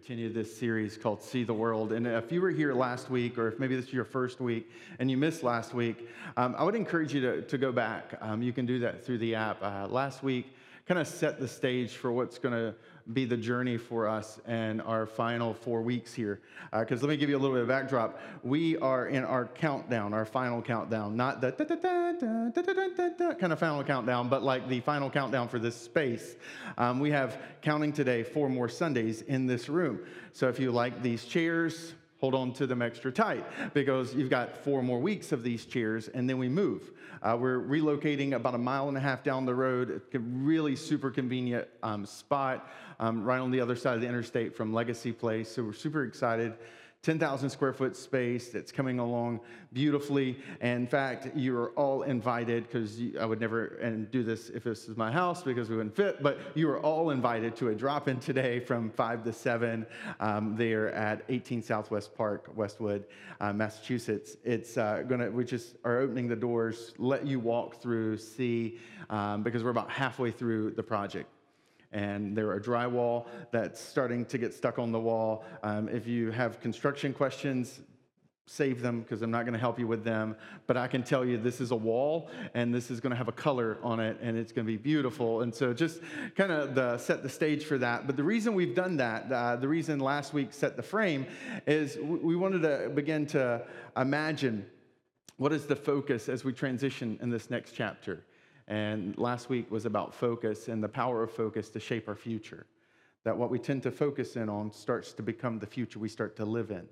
continue this series called See the World. And if you were here last week, or if maybe this is your first week and you missed last week, um, I would encourage you to, to go back. Um, you can do that through the app. Uh, last week kind of set the stage for what's going to be the journey for us and our final four weeks here. Because uh, let me give you a little bit of backdrop. We are in our countdown, our final countdown, not the kind of final countdown, but like the final countdown for this space. Um, we have counting today four more Sundays in this room. So if you like these chairs, hold on to them extra tight because you've got four more weeks of these chairs and then we move. Uh, we're relocating about a mile and a half down the road, a really super convenient um, spot um, right on the other side of the interstate from Legacy Place. So we're super excited 10,000 square foot space that's coming along beautifully. And in fact, you are all invited because I would never and do this if this is my house because we wouldn't fit, but you are all invited to a drop in today from 5 to 7 um, there at 18 Southwest Park, Westwood, uh, Massachusetts. It's uh, to, we just are opening the doors, let you walk through, see, um, because we're about halfway through the project and there are drywall that's starting to get stuck on the wall. Um, if you have construction questions, save them because I'm not going to help you with them. But I can tell you this is a wall and this is going to have a color on it and it's going to be beautiful. And so just kind of set the stage for that. But the reason we've done that, uh, the reason last week set the frame, is we wanted to begin to imagine what is the focus as we transition in this next chapter. And last week was about focus and the power of focus to shape our future. That what we tend to focus in on starts to become the future we start to live in.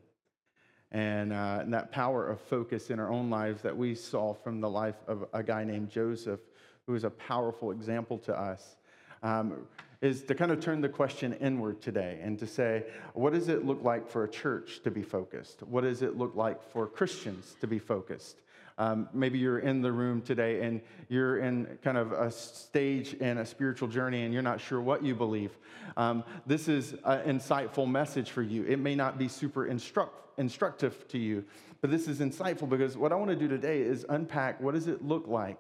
And, uh, and that power of focus in our own lives that we saw from the life of a guy named Joseph, who is a powerful example to us, um, is to kind of turn the question inward today and to say, what does it look like for a church to be focused? What does it look like for Christians to be focused? Um, maybe you're in the room today and you're in kind of a stage in a spiritual journey and you're not sure what you believe. Um, this is an insightful message for you. It may not be super instruct, instructive to you, but this is insightful because what I want to do today is unpack what does it look like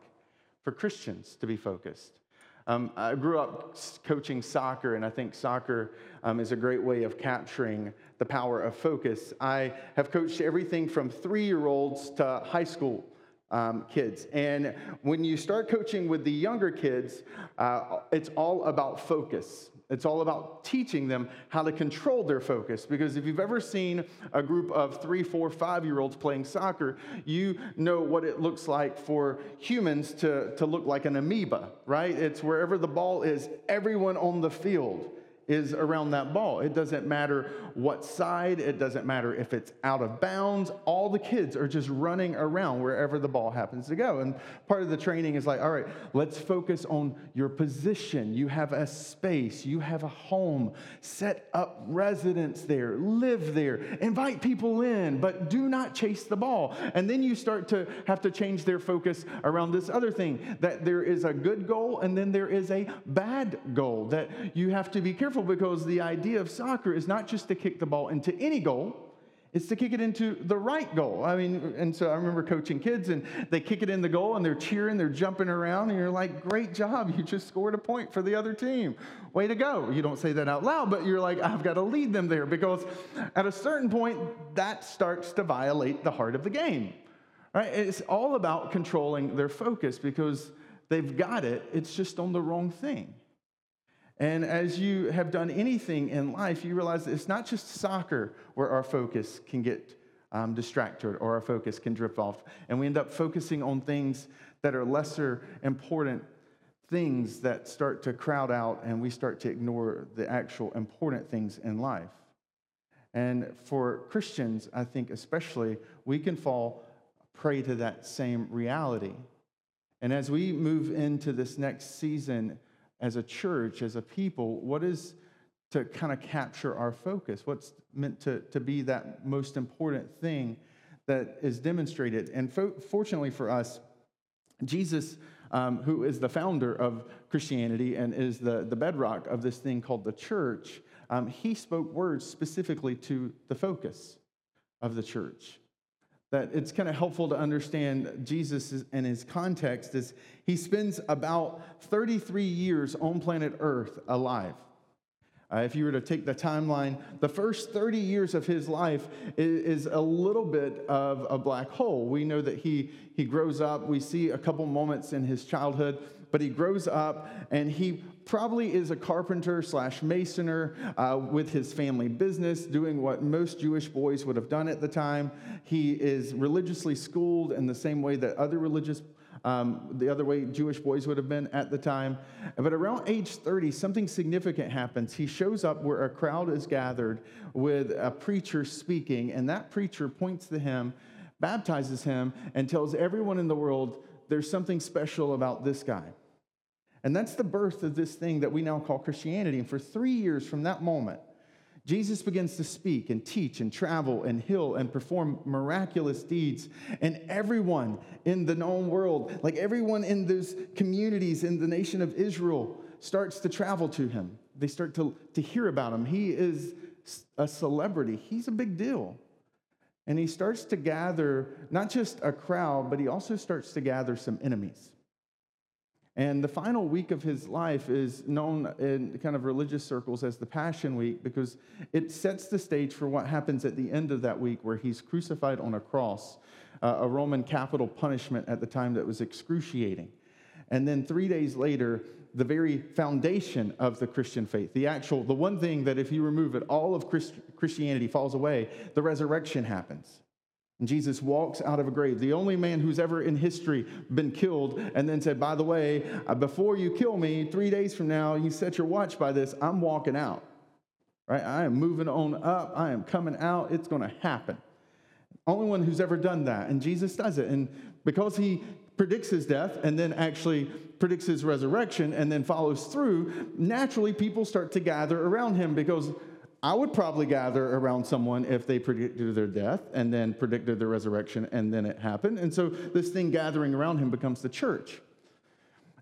for Christians to be focused. Um, I grew up coaching soccer, and I think soccer um, is a great way of capturing the power of focus. I have coached everything from three year olds to high school um, kids. And when you start coaching with the younger kids, uh, it's all about focus. It's all about teaching them how to control their focus. Because if you've ever seen a group of three, four, five year olds playing soccer, you know what it looks like for humans to, to look like an amoeba, right? It's wherever the ball is, everyone on the field is around that ball. It doesn't matter what side, it doesn't matter if it's out of bounds. All the kids are just running around wherever the ball happens to go. And part of the training is like, all right, let's focus on your position. You have a space, you have a home, set up residence there, live there, invite people in, but do not chase the ball. And then you start to have to change their focus around this other thing that there is a good goal and then there is a bad goal that you have to be careful careful because the idea of soccer is not just to kick the ball into any goal, it's to kick it into the right goal. I mean, and so I remember coaching kids and they kick it in the goal and they're cheering, they're jumping around, and you're like, great job, you just scored a point for the other team. Way to go. You don't say that out loud, but you're like, I've got to lead them there because at a certain point, that starts to violate the heart of the game. Right? It's all about controlling their focus because they've got it, it's just on the wrong thing. And as you have done anything in life, you realize that it's not just soccer where our focus can get um, distracted or our focus can drift off. And we end up focusing on things that are lesser important things that start to crowd out and we start to ignore the actual important things in life. And for Christians, I think especially, we can fall prey to that same reality. And as we move into this next season, as a church, as a people, what is to kind of capture our focus? What's meant to, to be that most important thing that is demonstrated? And fo- fortunately for us, Jesus, um, who is the founder of Christianity and is the, the bedrock of this thing called the church, um, he spoke words specifically to the focus of the church that it's kind of helpful to understand Jesus and his context is he spends about 33 years on planet Earth alive. Uh, if you were to take the timeline, the first 30 years of his life is, is, a little bit of a black hole. We know that he, he grows up. We see a couple moments in his childhood, but he grows up and he probably is a carpenter slash masoner uh, with his family business, doing what most Jewish boys would have done at the time. He is religiously schooled in the same way that other religious um, the other way Jewish boys would have been at the time. But around age 30, something significant happens. He shows up where a crowd is gathered with a preacher speaking, and that preacher points to him, baptizes him, and tells everyone in the world there's something special about this guy. And that's the birth of this thing that we now call Christianity. And for three years from that moment, Jesus begins to speak and teach and travel and heal and perform miraculous deeds. And everyone in the known world, like everyone in those communities in the nation of Israel, starts to travel to him. They start to, to hear about him. He is a celebrity, he's a big deal. And he starts to gather not just a crowd, but he also starts to gather some enemies. And the final week of his life is known in kind of religious circles as the Passion Week because it sets the stage for what happens at the end of that week, where he's crucified on a cross, uh, a Roman capital punishment at the time that was excruciating. And then three days later, the very foundation of the Christian faith, the actual, the one thing that if you remove it, all of Christ- Christianity falls away, the resurrection happens. And Jesus walks out of a grave, the only man who's ever in history been killed, and then said, By the way, uh, before you kill me, three days from now, you set your watch by this, I'm walking out. Right? I am moving on up. I am coming out. It's going to happen. Only one who's ever done that. And Jesus does it. And because he predicts his death and then actually predicts his resurrection and then follows through, naturally people start to gather around him because I would probably gather around someone if they predicted their death and then predicted their resurrection and then it happened. And so this thing gathering around him becomes the church.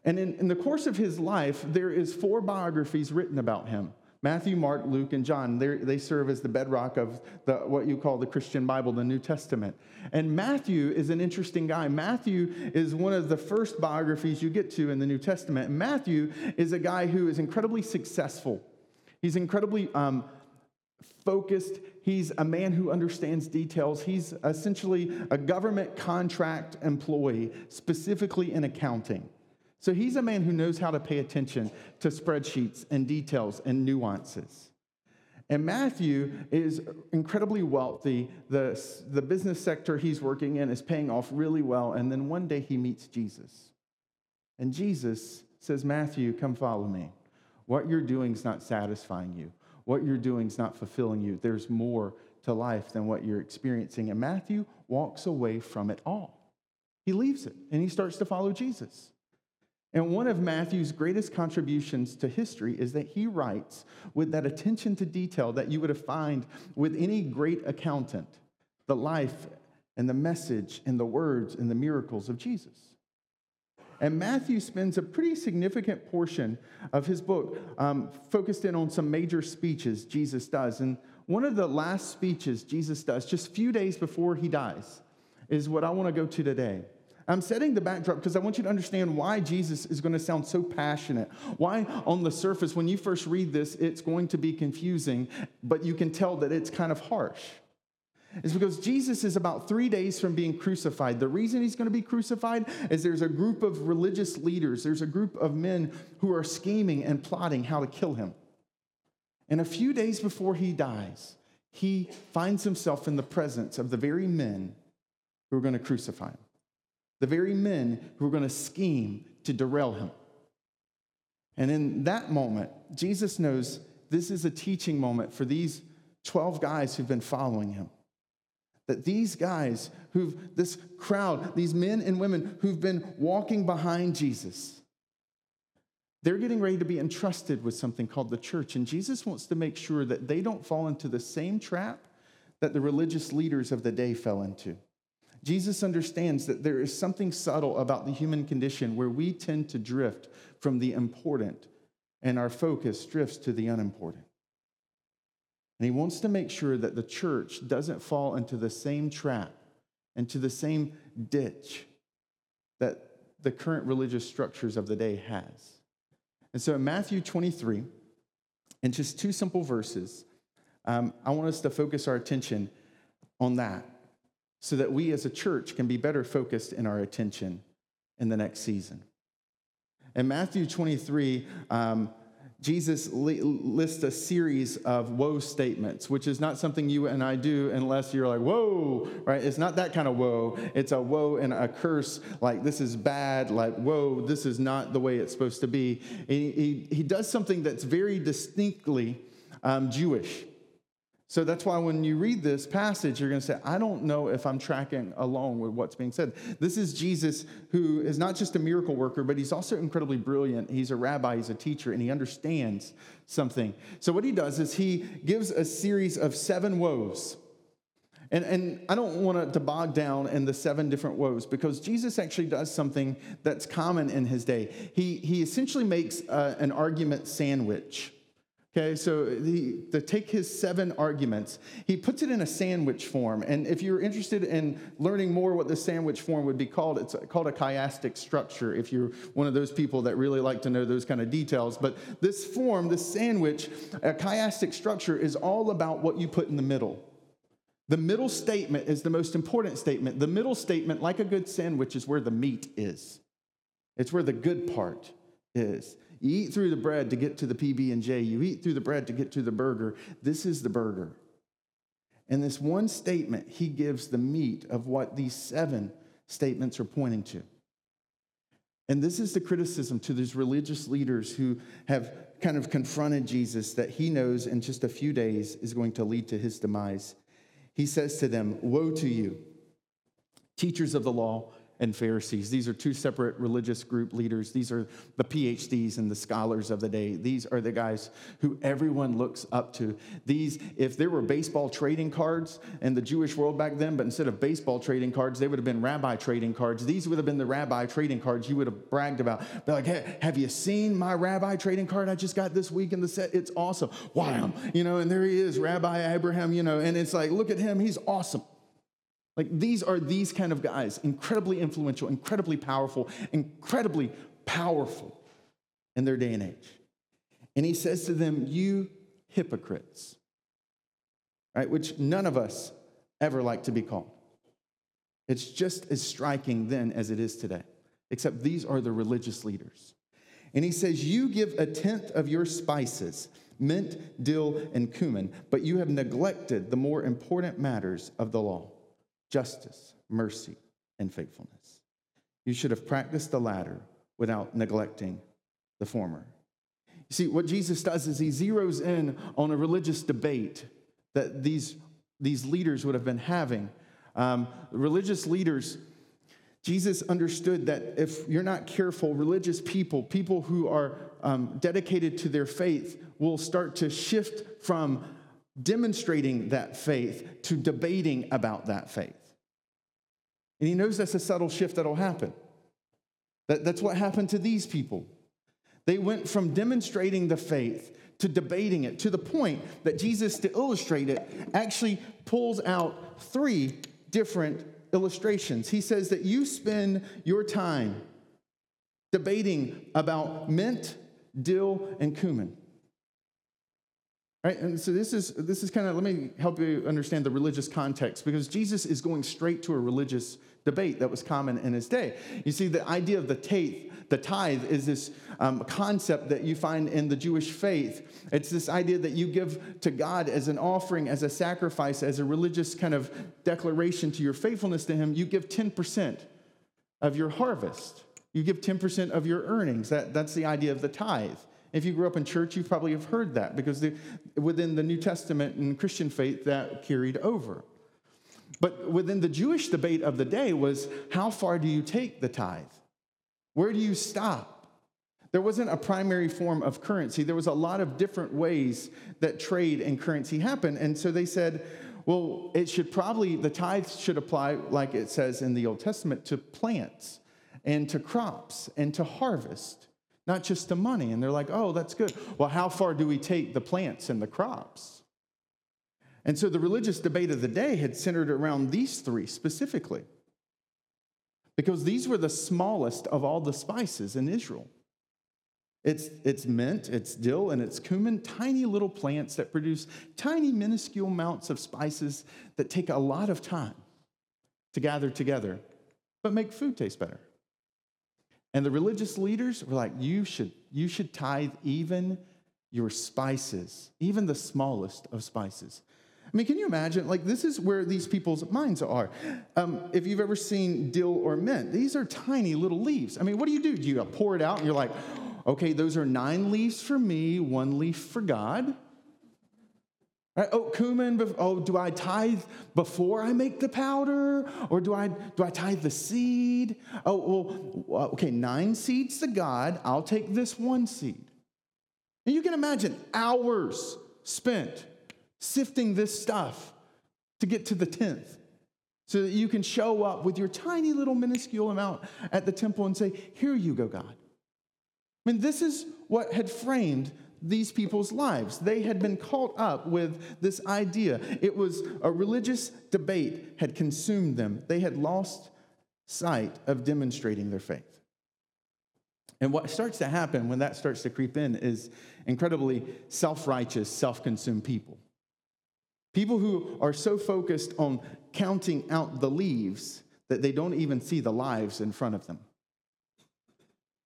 And in, in the course of his life, there is four biographies written about him. Matthew, Mark, Luke, and John. They're, serve as the bedrock of the, what you call the Christian Bible, the New Testament. And Matthew is an interesting guy. Matthew is one of the first biographies you get to in the New Testament. Matthew is a guy who is incredibly successful. He's incredibly um, focused. He's a man who understands details. He's essentially a government contract employee, specifically in accounting. So he's a man who knows how to pay attention to spreadsheets and details and nuances. And Matthew is incredibly wealthy. The, the business sector he's working in is paying off really well. And then one day he meets Jesus. And Jesus says, Matthew, come follow me. What you're doing is not satisfying you what you're doing is not fulfilling you. There's more to life than what you're experiencing. And Matthew walks away from it all. He leaves it and he starts to follow Jesus. And one of Matthew's greatest contributions to history is that he writes with that attention to detail that you would find with any great accountant the life and the message and the words and the miracles of Jesus. And Matthew spends a pretty significant portion of his book um, focused in on some major speeches Jesus does. And one of the last speeches Jesus does, just a few days before he dies, is what I want to go to today. I'm setting the backdrop because I want you to understand why Jesus is going to sound so passionate. Why, on the surface, when you first read this, it's going to be confusing, but you can tell that it's kind of harsh is because Jesus is about three days from being crucified. The reason he's going to be crucified is there's a group of religious leaders, there's a group of men who are scheming and plotting how to kill him. And a few days before he dies, he finds himself in the presence of the very men who are going to crucify him, the very men who are going to scheme to derail him. And in that moment, Jesus knows this is a teaching moment for these 12 guys who've been following him. That these guys who've, this crowd, these men and women who've been walking behind Jesus, they're getting ready to be entrusted with something called the church. And Jesus wants to make sure that they don't fall into the same trap that the religious leaders of the day fell into. Jesus understands that there is something subtle about the human condition where we tend to drift from the important and our focus drifts to the unimportant. And he wants to make sure that the church doesn't fall into the same trap, into the same ditch that the current religious structures of the day has. And so in Matthew 23, in just two simple verses, um, I want us to focus our attention on that so that we as a church can be better focused in our attention in the next season. In Matthew 23, um, Jesus lists a series of woe statements, which is not something you and I do unless you're like, whoa, right? It's not that kind of woe. It's a woe and a curse, like this is bad, like, whoa, this is not the way it's supposed to be. He, he, he does something that's very distinctly um, Jewish. So that's why when you read this passage, you're going to say, I don't know if I'm tracking along with what's being said. This is Jesus, who is not just a miracle worker, but he's also incredibly brilliant. He's a rabbi, he's a teacher, and he understands something. So what he does is he gives a series of seven woes. And, and I don't want to bog down in the seven different woes because Jesus actually does something that's common in his day. He, he essentially makes uh, an argument sandwich. Okay, so he, to take his seven arguments, he puts it in a sandwich form. And if you're interested in learning more what the sandwich form would be called, it's called a chiastic structure, if you're one of those people that really like to know those kind of details. But this form, this sandwich, a chiastic structure, is all about what you put in the middle. The middle statement is the most important statement. The middle statement, like a good sandwich, is where the meat is. It's where the good part is. You eat through the bread to get to the PB and J. You eat through the bread to get to the burger. This is the burger. And this one statement, he gives the meat of what these seven statements are pointing to. And this is the criticism to these religious leaders who have kind of confronted Jesus that he knows in just a few days is going to lead to his demise. He says to them, Woe to you, teachers of the law and Pharisees. These are two separate religious group leaders. These are the PhDs and the scholars of the day. These are the guys who everyone looks up to. These, if there were baseball trading cards in the Jewish world back then, but instead of baseball trading cards, they would have been rabbi trading cards. These would have been the rabbi trading cards you would have bragged about. Be like, hey, have you seen my rabbi trading card I just got this week in the set? It's awesome. Wham! You know, and there he is, Rabbi Abraham, you know, and it's like, look at him, he's awesome. Like these are these kind of guys, incredibly influential, incredibly powerful, incredibly powerful in their day and age. And he says to them, You hypocrites, right? Which none of us ever like to be called. It's just as striking then as it is today, except these are the religious leaders. And he says, You give a tenth of your spices, mint, dill, and cumin, but you have neglected the more important matters of the law justice, mercy, and faithfulness. You should have practiced the latter without neglecting the former. You see, what Jesus does is he zeroes in on a religious debate that these, these leaders would have been having. Um, religious leaders, Jesus understood that if you're not careful, religious people, people who are um, dedicated to their faith, will start to shift from demonstrating that faith to debating about that faith. And he knows that's a subtle shift that'll happen. That, that's what happened to these people. They went from demonstrating the faith to debating it to the point that Jesus, to illustrate it, actually pulls out three different illustrations. He says that you spend your time debating about mint, dill, and cumin. Right? And so this is this is kind of let me help you understand the religious context because Jesus is going straight to a religious debate that was common in his day. You see, the idea of the tithe, the tithe is this um, concept that you find in the Jewish faith. It's this idea that you give to God as an offering, as a sacrifice, as a religious kind of declaration to your faithfulness to Him. You give 10% of your harvest. You give 10% of your earnings. That, that's the idea of the tithe. If you grew up in church, you probably have heard that because the, within the New Testament and Christian faith, that carried over. But within the Jewish debate of the day was how far do you take the tithe? Where do you stop? There wasn't a primary form of currency. There was a lot of different ways that trade and currency happened. And so they said, well, it should probably, the tithe should apply, like it says in the Old Testament, to plants and to crops and to harvest not just the money. And they're like, oh, that's good. Well, how far do we take the plants and the crops? And so the religious debate of the day had centered around these three specifically, because these were the smallest of all the spices in Israel. It's, it's mint, it's dill, and it's cumin, tiny little plants that produce tiny, minuscule amounts of spices that take a lot of time to gather together, but make food taste better. And the religious leaders were like, you should, you should tithe even your spices, even the smallest of spices. I mean, can you imagine? Like, this is where these people's minds are. Um, if you've ever seen dill or mint, these are tiny little leaves. I mean, what do you do? Do you pour it out and you're like, okay, those are nine leaves for me, one leaf for God? Right? Oh, cumin, oh, do I tithe before I make the powder? Or do I, do I tithe the seed? Oh, well, okay, nine seeds to God. I'll take this one seed. And you can imagine hours spent sifting this stuff to get to the 10th so that you can show up with your tiny little minuscule amount at the temple and say, Here you go, God. I mean, this is what had framed these people's lives. They had been caught up with this idea. It was a religious debate had consumed them. They had lost sight of demonstrating their faith. And what starts to happen when that starts to creep in is incredibly self righteous, self consumed people. People who are so focused on counting out the leaves that they don't even see the lives in front of them.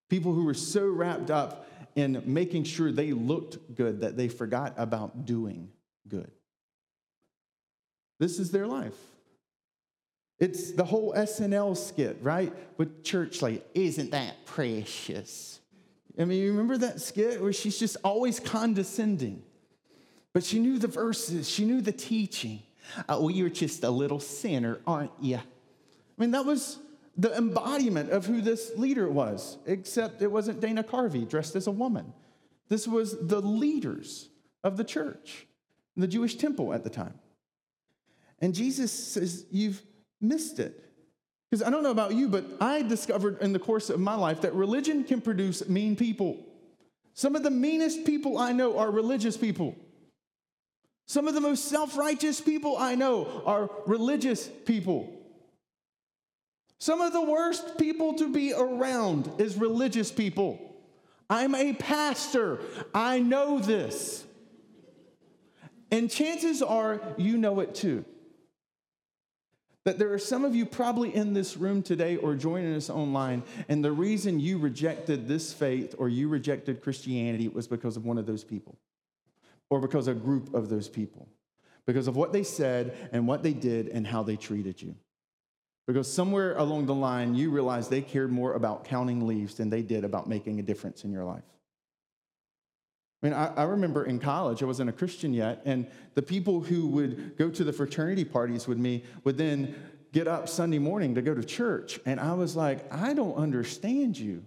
People who were so wrapped up in making sure they looked good that they forgot about doing good. This is their life. It's the whole SNL skit, right? With church, isn't that precious? I mean, you remember that skit where she's just always condescending? But she knew the verses, she knew the teaching. Oh, you're just a little sinner, aren't you? I mean, that was the embodiment of who this leader was, except it wasn't Dana Carvey dressed as a woman. This was the leaders of the church, the Jewish temple at the time. And Jesus says, You've missed it. Because I don't know about you, but I discovered in the course of my life that religion can produce mean people. Some of the meanest people I know are religious people. Some of the most self righteous people I know are religious people. Some of the worst people to be around is religious people. I'm a pastor. I know this. And chances are you know it too. That there are some of you probably in this room today or joining us online, and the reason you rejected this faith or you rejected Christianity was because of one of those people or because a group of those people, because of what they said and what they did and how they treated you. Because somewhere along the line, you realized they cared more about counting leaves than they did about making a difference in your life. I mean, I, I, remember in college, I wasn't a Christian yet, and the people who would go to the fraternity parties with me would then get up Sunday morning to go to church. And I was like, I don't understand you.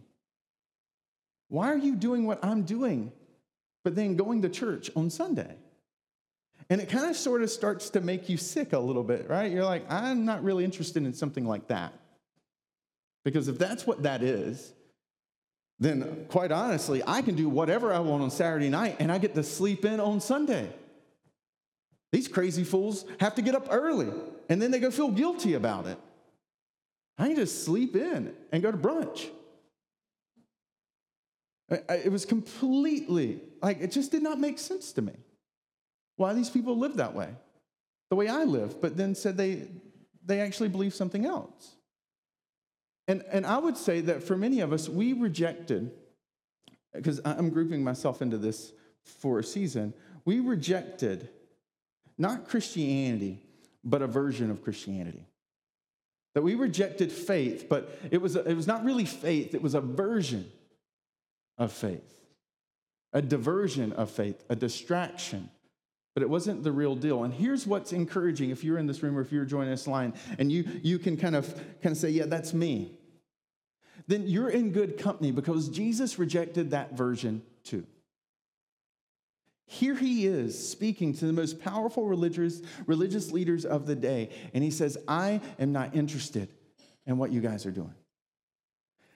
Why are you doing what I'm doing? but then going to church on Sunday. And it kind of sort of starts to make you sick a little bit, right? You're like, I'm not really interested in something like that. Because if that's what that is, then quite honestly, I can do whatever I want on Saturday night and I get to sleep in on Sunday. These crazy fools have to get up early and then they go feel guilty about it. I can just sleep in and go to brunch. It was completely, like, it just did not make sense to me why these people live that way, the way I live, but then said they, they actually believe something else. And, and I would say that for many of us, we rejected, because I'm grouping myself into this for a season, we rejected not Christianity, but a version of Christianity. That we rejected faith, but it was, it was not really faith, it was a version of faith, a diversion of faith, a distraction. But it wasn't the real deal. And here's what's encouraging if you're in this room or if you're joining us line and you, you can kind of, kind of say, yeah, that's me. Then you're in good company because Jesus rejected that version too. Here he is speaking to the most powerful religious, religious leaders of the day, and he says, I am not interested in what you guys are doing.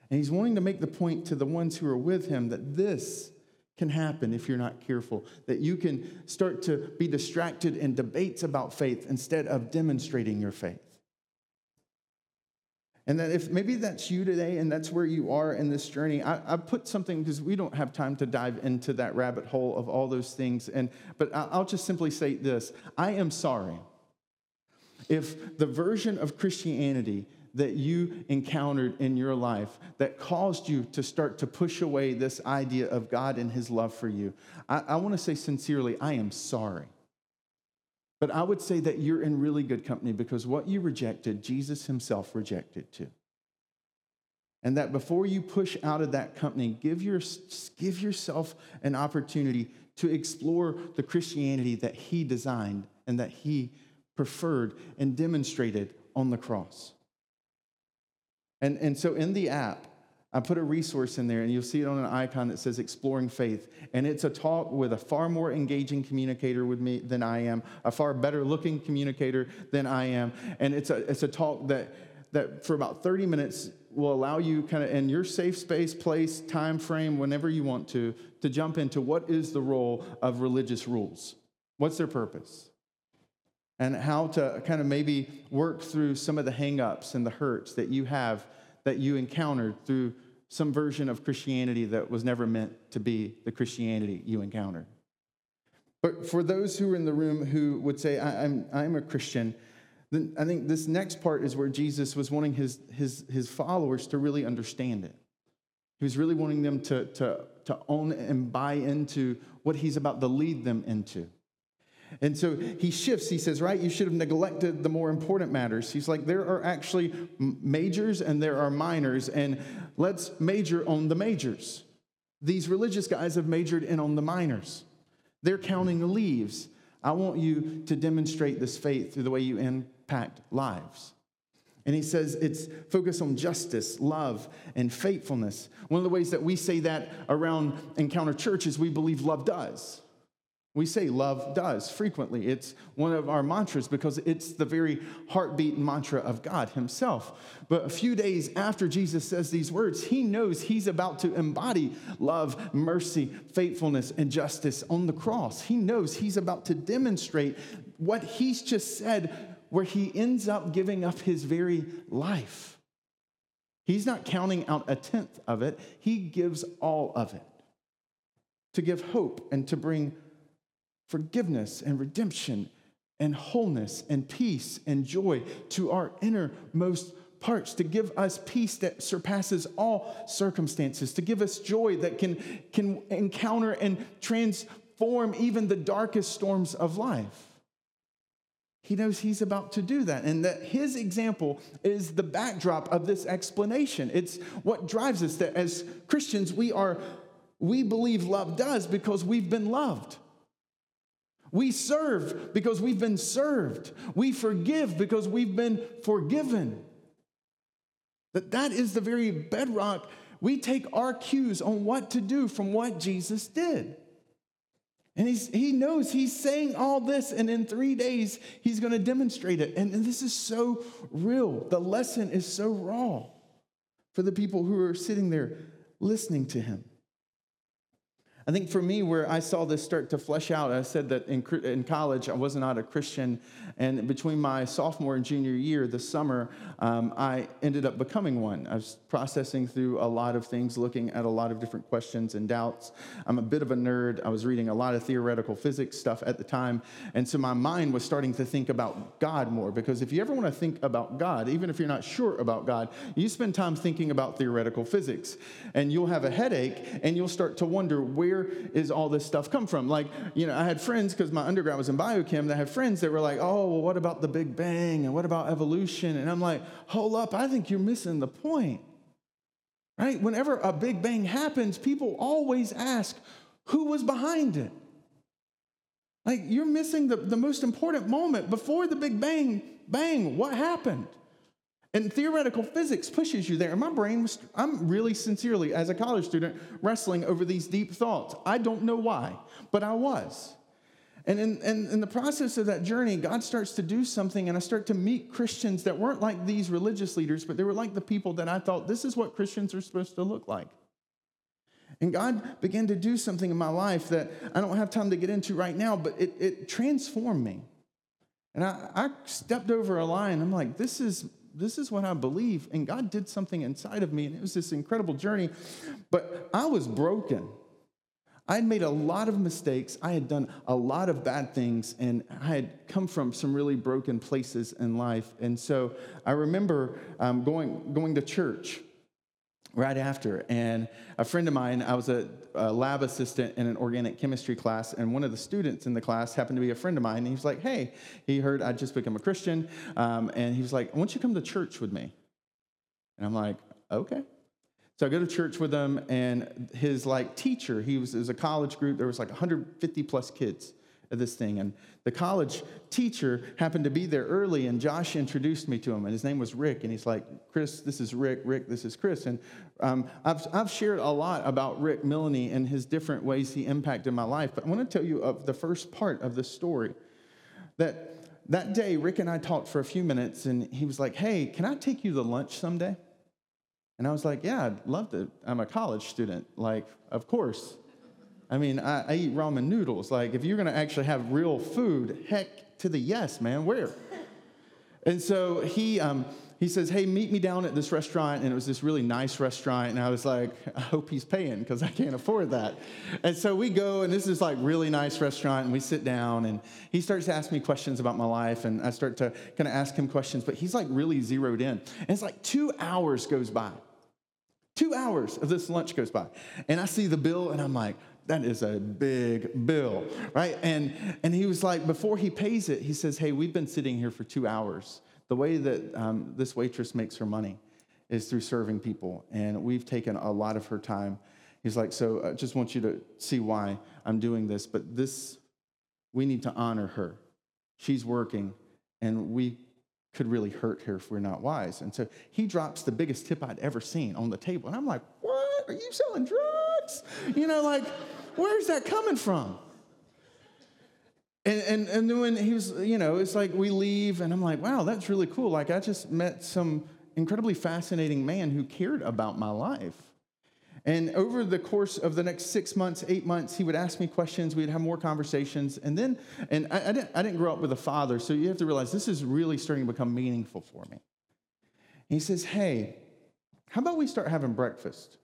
And he's wanting to make the point to the ones who are with him that this can happen if you're not careful, that you can start to be distracted in debates about faith instead of demonstrating your faith. And that if maybe that's you today and that's where you are in this journey, I, I put something because we don't have time to dive into that rabbit hole of all those things. And but I'll just simply say this: I am sorry if the version of Christianity that you encountered in your life that caused you to start to push away this idea of God and His love for you, I, I want to say sincerely, I am sorry. But I would say that you're in really good company because what you rejected, Jesus himself rejected too. And that before you push out of that company, give, your, give yourself an opportunity to explore the Christianity that he designed and that he preferred and demonstrated on the cross. And, and so in the app, I put a resource in there, and you'll see it on an icon that says Exploring Faith. And it's a talk with a far more engaging communicator with me than I am, a far better looking communicator than I am. And it's a, it's a talk that, that for about 30 minutes will allow you kind of in your safe space, place, time frame, whenever you want to, to jump into what is the role of religious rules? What's their purpose? And how to kind of maybe work through some of the hangups and the hurts that you have that you encountered through some version of Christianity that was never meant to be the Christianity you encountered. But for those who are in the room who would say, I'm, I'm a Christian, then I think this next part is where Jesus was wanting his, his, his followers to really understand it. He was really wanting them to, to, to own and buy into what he's about to lead them into. And so he shifts. He says, right, you should have neglected the more important matters. He's like, there are actually majors and there are minors, and let's major on the majors. These religious guys have majored in on the minors. They're counting the leaves. I want you to demonstrate this faith through the way you impact lives. And he says it's focused on justice, love, and faithfulness. One of the ways that we say that around Encounter Church is we believe love does. We say love does frequently. It's one of our mantras because it's the very heartbeat mantra of God Himself. But a few days after Jesus says these words, He knows He's about to embody love, mercy, faithfulness, and justice on the cross. He knows He's about to demonstrate what He's just said, where He ends up giving up His very life. He's not counting out a tenth of it, He gives all of it to give hope and to bring forgiveness and redemption and wholeness and peace and joy to our innermost parts, to give us peace that surpasses all circumstances, to give us joy that can, can encounter and transform even the darkest storms of life. He knows he's about to do that, and that his example is the backdrop of this explanation. It's what drives us that as Christians, we are, we believe love does because we've been loved. We serve because we've been served. We forgive because we've been forgiven. That that is the very bedrock. We take our cues on what to do from what Jesus did. And he's, he knows he's saying all this, and in three days, he's going to demonstrate it. And, and this is so real. The lesson is so raw for the people who are sitting there listening to him. I think for me, where I saw this start to flesh out, I said that in, in college I was not a Christian. And between my sophomore and junior year, this summer, um, I ended up becoming one. I was processing through a lot of things, looking at a lot of different questions and doubts. I'm a bit of a nerd. I was reading a lot of theoretical physics stuff at the time. And so my mind was starting to think about God more. Because if you ever want to think about God, even if you're not sure about God, you spend time thinking about theoretical physics. And you'll have a headache and you'll start to wonder where where is all this stuff come from? Like, you know, I had friends, because my undergrad was in biochem, that had friends that were like, oh, well, what about the Big Bang? And what about evolution? And I'm like, hold up, I think you're missing the point. Right? Whenever a Big Bang happens, people always ask, who was behind it? Like, you're missing the, the most important moment. Before the Big Bang, bang, what happened? And theoretical physics pushes you there. And my brain was, I'm really sincerely, as a college student, wrestling over these deep thoughts. I don't know why, but I was. And in, in, in, the process of that journey, God starts to do something, and I start to meet Christians that weren't like these religious leaders, but they were like the people that I thought this is what Christians are supposed to look like. And God began to do something in my life that I don't have time to get into right now, but it, it transformed me. And I, I stepped over a line. I'm like, this is this is what I believe. And God did something inside of me, and it was this incredible journey. But I was broken. I had made a lot of mistakes. I had done a lot of bad things, and I had come from some really broken places in life. And so I remember um, going, going to church right after. And a friend of mine, I was a, a, lab assistant in an organic chemistry class, and one of the students in the class happened to be a friend of mine. And he was like, Hey, he heard I'd just become a Christian. Um, and he was like, I want you come to church with me. And I'm like, Okay. So I go to church with him, and his like teacher, he was, it was a college group. There was like 150 plus kids at this thing, and the college teacher happened to be there early, and Josh introduced me to him, and his name was Rick, and he's like, "Chris, this is Rick. Rick, this is Chris." And um, I've I've shared a lot about Rick Milne and his different ways he impacted my life, but I want to tell you of the first part of the story that. That day, Rick and I talked for a few minutes, and he was like, Hey, can I take you to lunch someday? And I was like, yeah, I'd love to. I'm a college student. Like, of course. I mean, I, I eat ramen noodles. Like, if you're going to actually have real food, heck to the yes, man, where? And so he, um, he says, hey, meet me down at this restaurant. And it was this really nice restaurant. And I was like, I hope he's paying because I can't afford that. And so we go, and this is like really nice restaurant. And we sit down, and he starts to ask me questions about my life. And I start to kind of ask him questions, but he's like really zeroed in. And it's like two hours goes by. Two hours of this lunch goes by. And I see the bill and I'm like, that is a big bill, right? And, and he was like, before he pays it, he says, hey, we've been sitting here for two hours. The way that um, this waitress makes her money is through serving people. And we've taken a lot of her time. He's like, so I just want you to see why I'm doing this. But this, we need to honor her. She's working, and we could really hurt her if we're not wise. And so he drops the biggest tip I'd ever seen on the table. And I'm like, what? Are you selling drugs? You know, like, where's that coming from? And, and, and then when he was, you know, it's like we leave, and I'm like, wow, that's really cool. Like, I just met some incredibly fascinating man who cared about my life. And over the course of the next six months, eight months, he would ask me questions. We'd have more conversations. And then, and I, I, didn't, I didn't grow up with a father, so you have to realize this is really starting to become meaningful for me. And he says, Hey, how about we start having breakfast?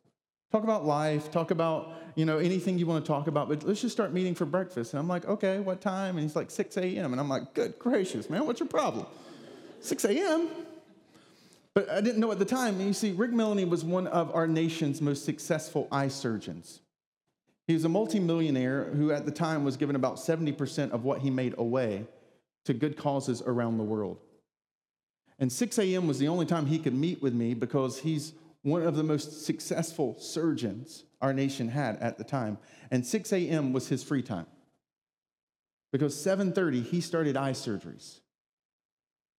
Talk about life, talk about, you know, anything you want to talk about, but let's just start meeting for breakfast. And I'm like, okay, what time? And he's like, 6 a.m. And I'm like, good gracious, man, what's your problem? 6 a.m.? But I didn't know at the time. You see, Rick Milne was one of our nation's most successful eye surgeons. He was a multimillionaire who, at the time, was given about 70% of what he made away to good causes around the world. And 6 a.m. was the only time he could meet with me because he's one of the most successful surgeons our nation had at the time. And 6 a.m. was his free time. Because 7:30 he started eye surgeries.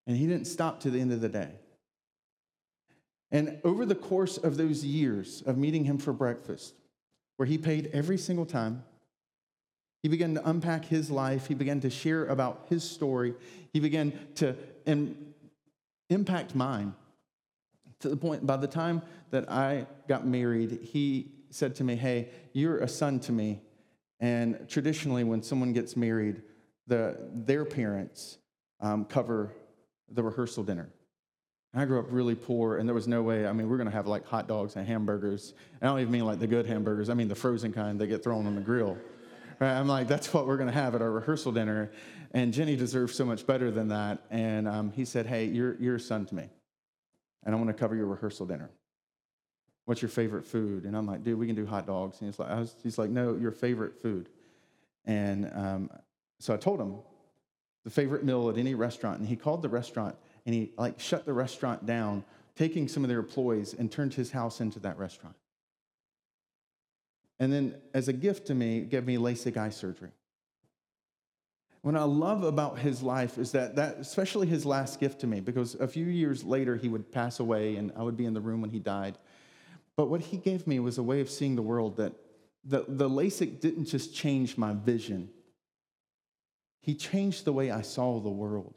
And he didn't stop to the end of the day. And over the course of those years of meeting him for breakfast, where he paid every single time, he began to unpack his life. He began to share about his story. He began to impact mine to the point by the time that I got married, he said to me, Hey, you're a son to me. And traditionally, when someone gets married, the, their parents um, cover the rehearsal dinner. I grew up really poor, and there was no way. I mean, we're going to have like hot dogs and hamburgers. I don't even mean like the good hamburgers, I mean the frozen kind that get thrown on the grill. Right? I'm like, that's what we're going to have at our rehearsal dinner. And Jenny deserves so much better than that. And um, he said, Hey, you're, you're a son to me, and I want to cover your rehearsal dinner. What's your favorite food? And I'm like, dude, we can do hot dogs. And he's like, was, he's like no, your favorite food. And um, so I told him the favorite meal at any restaurant. And he called the restaurant and he like shut the restaurant down, taking some of their employees and turned his house into that restaurant. And then, as a gift to me, gave me LASIK eye surgery. What I love about his life is that, that, especially his last gift to me, because a few years later he would pass away and I would be in the room when he died. But what he gave me was a way of seeing the world that the, the LASIK didn't just change my vision, he changed the way I saw the world.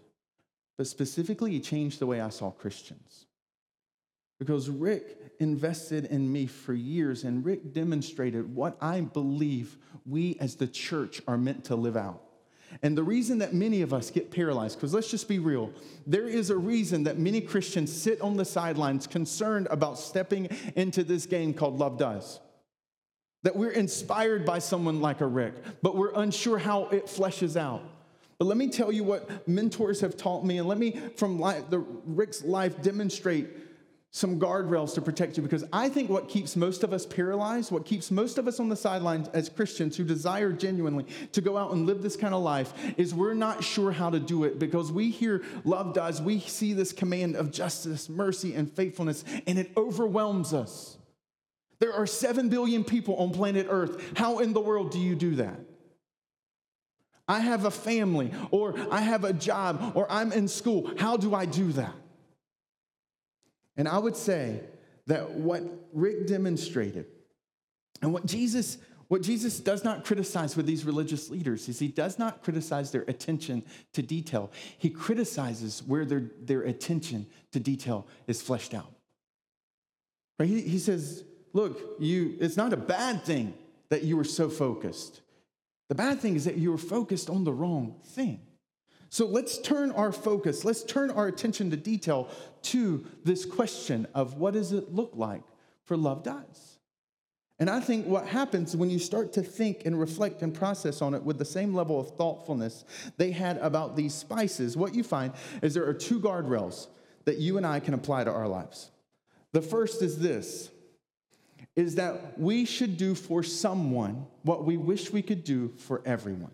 But specifically, he changed the way I saw Christians. Because Rick invested in me for years, and Rick demonstrated what I believe we as the church are meant to live out. And the reason that many of us get paralyzed, because let's just be real, there is a reason that many Christians sit on the sidelines concerned about stepping into this game called Love Does. That we're inspired by someone like a Rick, but we're unsure how it fleshes out. But let me tell you what mentors have taught me, and let me, from life, the Rick's life, demonstrate some guardrails to protect you because I think what keeps most of us paralyzed, what keeps most of us on the sidelines as Christians who desire genuinely to go out and live this kind of life is we're not sure how to do it because we hear love does, we see this command of justice, mercy, and faithfulness, and it overwhelms us. There are 7 billion people on planet Earth. How in the world do you do that? I have a family, or I have a job, or I'm in school. How do I do that? And I would say that what Rick demonstrated and what Jesus what Jesus does not criticize with these religious leaders is he does not criticize their attention to detail. He criticizes where their, their attention to detail is fleshed out. Right? He, he says, look, you, it's not a bad thing that you were so focused. The bad thing is that you were focused on the wrong thing. So let's turn our focus, let's turn our attention to detail to this question of what does it look like for love does? And I think what happens when you start to think and reflect and process on it with the same level of thoughtfulness they had about these spices, what you find is there are two guardrails that you and I can apply to our lives. The first is this is that we should do for someone what we wish we could do for everyone.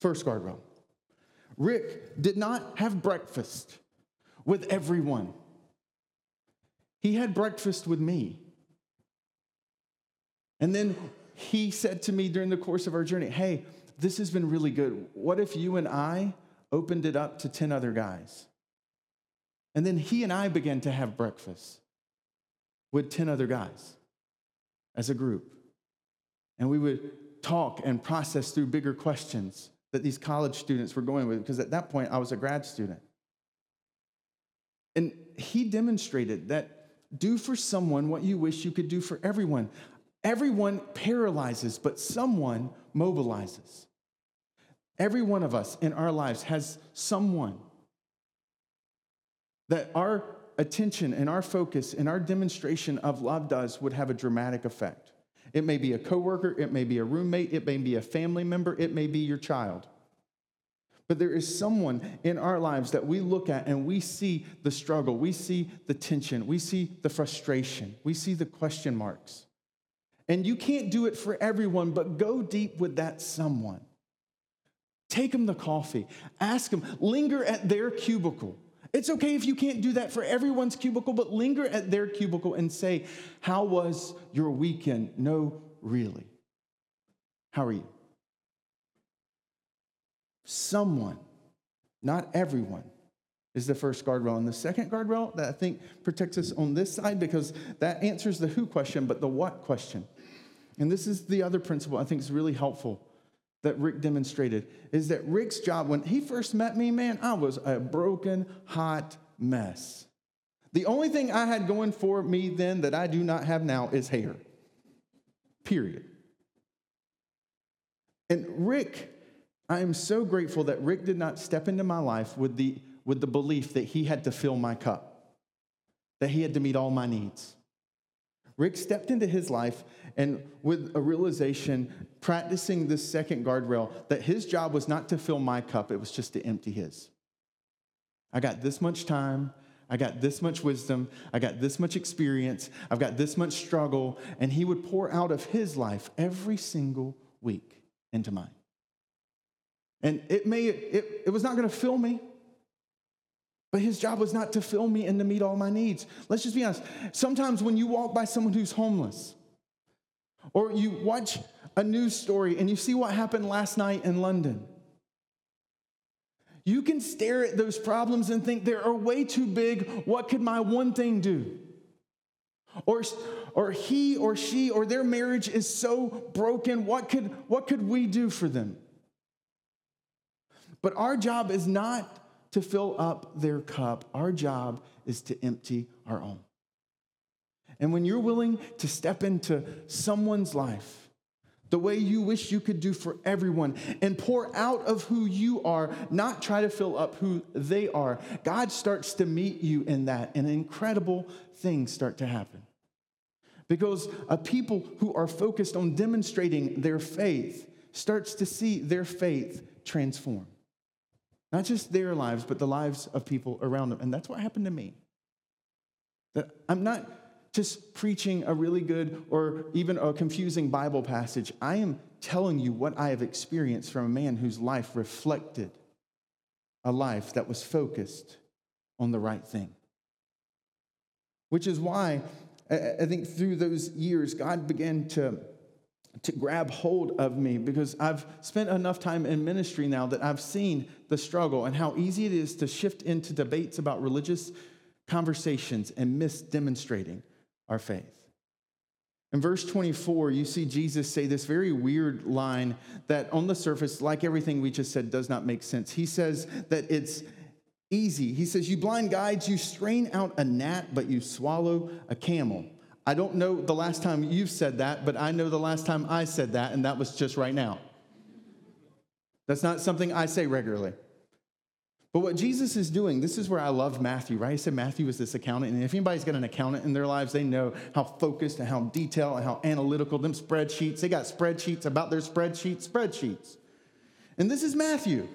First guardrail. Rick did not have breakfast with everyone, he had breakfast with me. And then he said to me during the course of our journey, Hey, this has been really good. What if you and I opened it up to 10 other guys? And then he and I began to have breakfast with 10 other guys as a group. And we would talk and process through bigger questions that these college students were going with, because at that point I was a grad student. And he demonstrated that do for someone what you wish you could do for everyone. Everyone paralyzes, but someone mobilizes. Every one of us in our lives has someone that our attention and our focus and our demonstration of love does would have a dramatic effect. It may be a coworker, it may be a roommate, it may be a family member, it may be your child. But there is someone in our lives that we look at and we see the struggle, we see the tension, we see the frustration, we see the question marks. And you can't do it for everyone, but go deep with that someone. Take them the coffee, ask them, linger at their cubicle. It's okay if you can't do that for everyone's cubicle, but linger at their cubicle and say, How was your weekend? No, really. How are you? Someone, not everyone, is the first guardrail. And the second guardrail that I think protects us on this side because that answers the who question, but the what question. And this is the other principle I think is really helpful that Rick demonstrated is that Rick's job, when he first met me, man, I was a broken, hot mess. The only thing I had going for me then that I do not have now is hair. Period. And Rick, I am so grateful that Rick did not step into my life with the, with the belief that he had to fill my cup, that he had to meet all my needs. Rick stepped into his life and with a realization, practicing this second guardrail, that his job was not to fill my cup, it was just to empty his. I got this much time, I got this much wisdom, I got this much experience, I've got this much struggle, and he would pour out of his life every single week into mine. And it may, it, it was not going to fill me. But his job was not to fill me and to meet all my needs. Let's just be honest. Sometimes when you walk by someone who's homeless, or you watch a news story and you see what happened last night in London, you can stare at those problems and think they are way too big. What could my one thing do? Or, or he or she or their marriage is so broken. What could, what could we do for them? But our job is not to fill up their cup. Our job is to empty our own. And when you're willing to step into someone's life, the way you wish you could do for everyone, and pour out of who you are, not try to fill up who they are. God starts to meet you in that, and incredible things start to happen. Because a people who are focused on demonstrating their faith starts to see their faith transform. Not just their lives, but the lives of people around them. And that's what happened to me. That I'm not just preaching a really good or even a confusing Bible passage. I am telling you what I have experienced from a man whose life reflected a life that was focused on the right thing. Which is why I think through those years, God began to, to grab hold of me because I've spent enough time in ministry now that I've seen the struggle and how easy it is to shift into debates about religious conversations and miss demonstrating our faith. In verse 24, you see Jesus say this very weird line that, on the surface, like everything we just said, does not make sense. He says that it's easy. He says, You blind guides, you strain out a gnat, but you swallow a camel. I don't know the last time you've said that, but I know the last time I said that, and that was just right now. That's not something I say regularly. But what Jesus is doing, this is where I love Matthew, right? He said Matthew was this accountant. And if anybody's got an accountant in their lives, they know how focused and how detailed and how analytical them spreadsheets. They got spreadsheets about their spreadsheets, spreadsheets. And this is Matthew.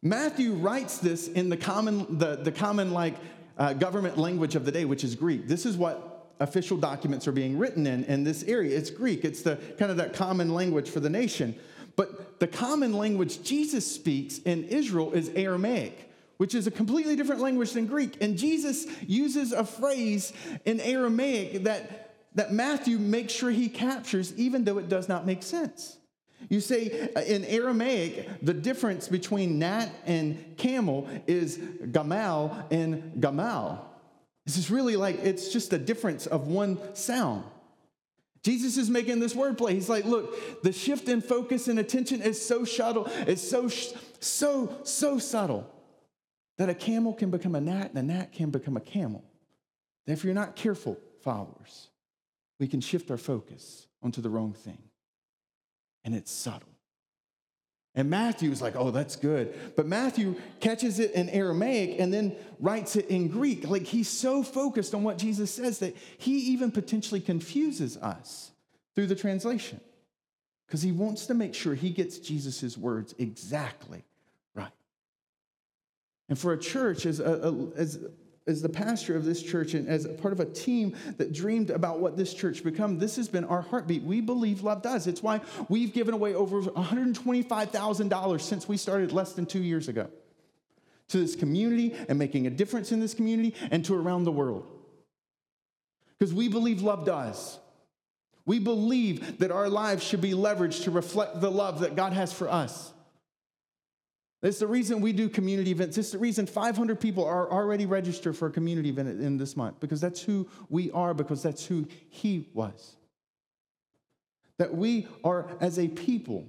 Matthew writes this in the common, the, the common like uh, government language of the day, which is Greek. This is what official documents are being written in in this area. It's Greek. It's the kind of that common language for the nation. But the common language Jesus speaks in Israel is Aramaic, which is a completely different language than Greek. And Jesus uses a phrase in Aramaic that, that Matthew makes sure he captures, even though it does not make sense. You say uh, in Aramaic, the difference between gnat and camel is gamal and gamal. This is really like it's just a difference of one sound. Jesus is making this wordplay. He's like, look, the shift in focus and attention is so subtle, it's so, so, so subtle that a camel can become a gnat and a gnat can become a camel. That if you're not careful, followers, we can shift our focus onto the wrong thing. And it's subtle. And Matthew is like, oh, that's good. But Matthew catches it in Aramaic and then writes it in Greek. Like he's so focused on what Jesus says that he even potentially confuses us through the translation because he wants to make sure he gets Jesus' words exactly right. And for a church, as, a, a, as as the pastor of this church and as part of a team that dreamed about what this church become, this has been our heartbeat. We believe love does. It's why we've given away over $125,000 since we started less than two years ago to this community and making a difference in this community and to around the world. Because we believe love does. We believe that our lives should be leveraged to reflect the love that God has for us. It's the reason we do community events. It's the reason 500 people are already registered for a community event in this month because that's who we are, because that's who He was. That we are, as a people,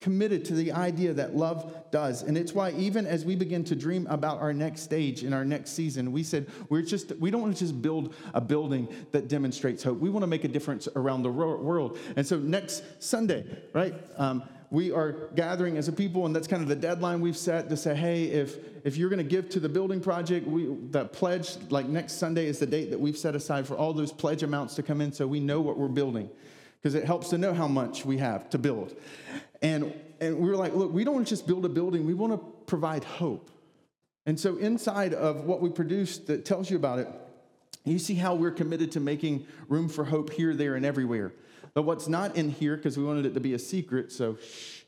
committed to the idea that love does. And it's why, even as we begin to dream about our next stage in our next season, we said, we're just, we don't want to just build a building that demonstrates hope. We want to make a difference around the world. And so, next Sunday, right? Um, we are gathering as a people, and that's kind of the deadline we've set to say, hey, if, if you're going to give to the building project, we, that pledge, like next Sunday is the date that we've set aside for all those pledge amounts to come in so we know what we're building because it helps to know how much we have to build. And, and we were like, look, we don't just build a building, we want to provide hope. And so, inside of what we produced that tells you about it, you see how we're committed to making room for hope here, there, and everywhere. But what's not in here, because we wanted it to be a secret, so shh,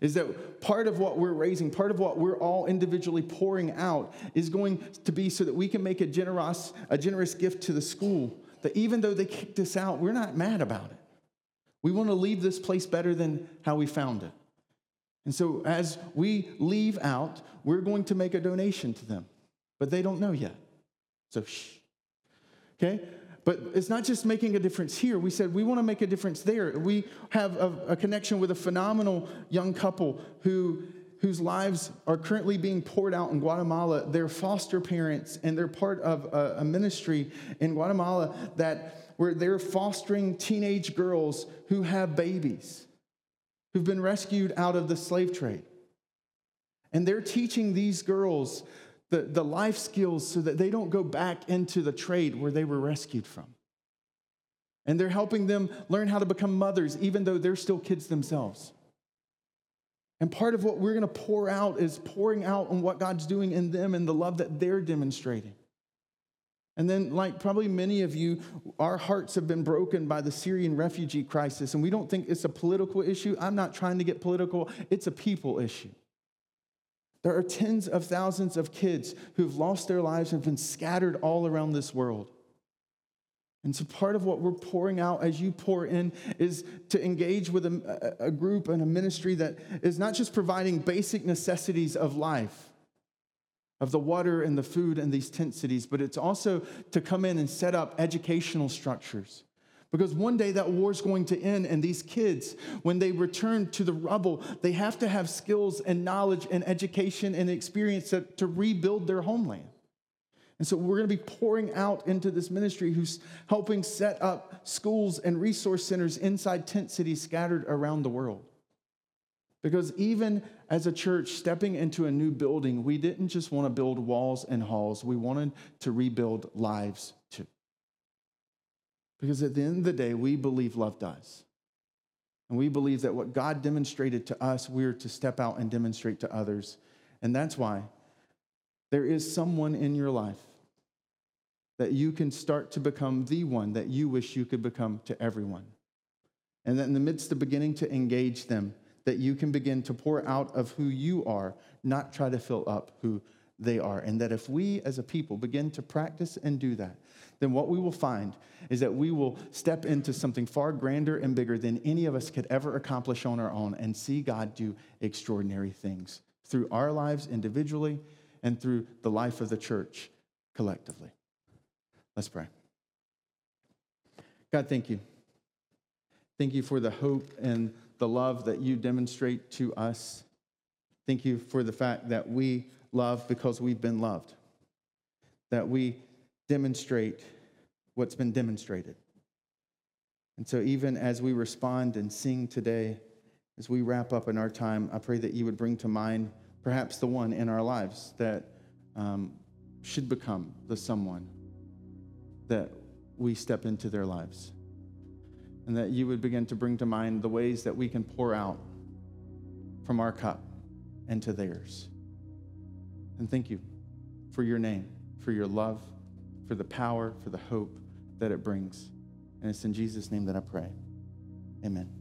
is that part of what we're raising, part of what we're all individually pouring out, is going to be so that we can make a generous, a generous gift to the school. That even though they kicked us out, we're not mad about it. We want to leave this place better than how we found it. And so as we leave out, we're going to make a donation to them, but they don't know yet. So shh. Okay? But it's not just making a difference here. We said we want to make a difference there. We have a, a connection with a phenomenal young couple who whose lives are currently being poured out in Guatemala. They're foster parents, and they're part of a, a ministry in Guatemala that where they're fostering teenage girls who have babies, who've been rescued out of the slave trade. And they're teaching these girls the, the life skills so that they don't go back into the trade where they were rescued from. And they're helping them learn how to become mothers, even though they're still kids themselves. And part of what we're going to pour out is pouring out on what God's doing in them and the love that they're demonstrating. And then, like probably many of you, our hearts have been broken by the Syrian refugee crisis, and we don't think it's a political issue. I'm not trying to get political, it's a people issue. There are tens of thousands of kids who've lost their lives and been scattered all around this world. And so, part of what we're pouring out as you pour in is to engage with a, a, group and a ministry that is not just providing basic necessities of life, of the water and the food and these tent cities, but it's also to come in and set up educational structures because one day that war is going to end, and these kids, when they return to the rubble, they have to have skills and knowledge and education and experience to, to rebuild their homeland. And so we're going to be pouring out into this ministry who's helping set up schools and resource centers inside tent cities scattered around the world. Because even as a church stepping into a new building, we didn't just want to build walls and halls, we wanted to rebuild lives too. Because at the end of the day, we believe love does. And we believe that what God demonstrated to us, we're to step out and demonstrate to others. And that's why there is someone in your life that you can start to become the one that you wish you could become to everyone. And that in the midst of beginning to engage them, that you can begin to pour out of who you are, not try to fill up who they are. And that if we as a people begin to practice and do that, then what we will find is that we will step into something far grander and bigger than any of us could ever accomplish on our own and see God do extraordinary things through our lives individually and through the life of the church collectively. Let's pray. God, thank you. Thank you for the hope and the love that you demonstrate to us. Thank you for the fact that we love because we've been loved, that we demonstrate what's been demonstrated. And so, even as we respond and sing today, as we wrap up in our time, I pray that you would bring to mind perhaps the one in our lives that um, should become the someone that we step into their lives. And that you would begin to bring to mind the ways that we can pour out from our cup into theirs. And thank you for your name, for your love, for the power, for the hope that it brings. And it's in Jesus' name that I pray. Amen.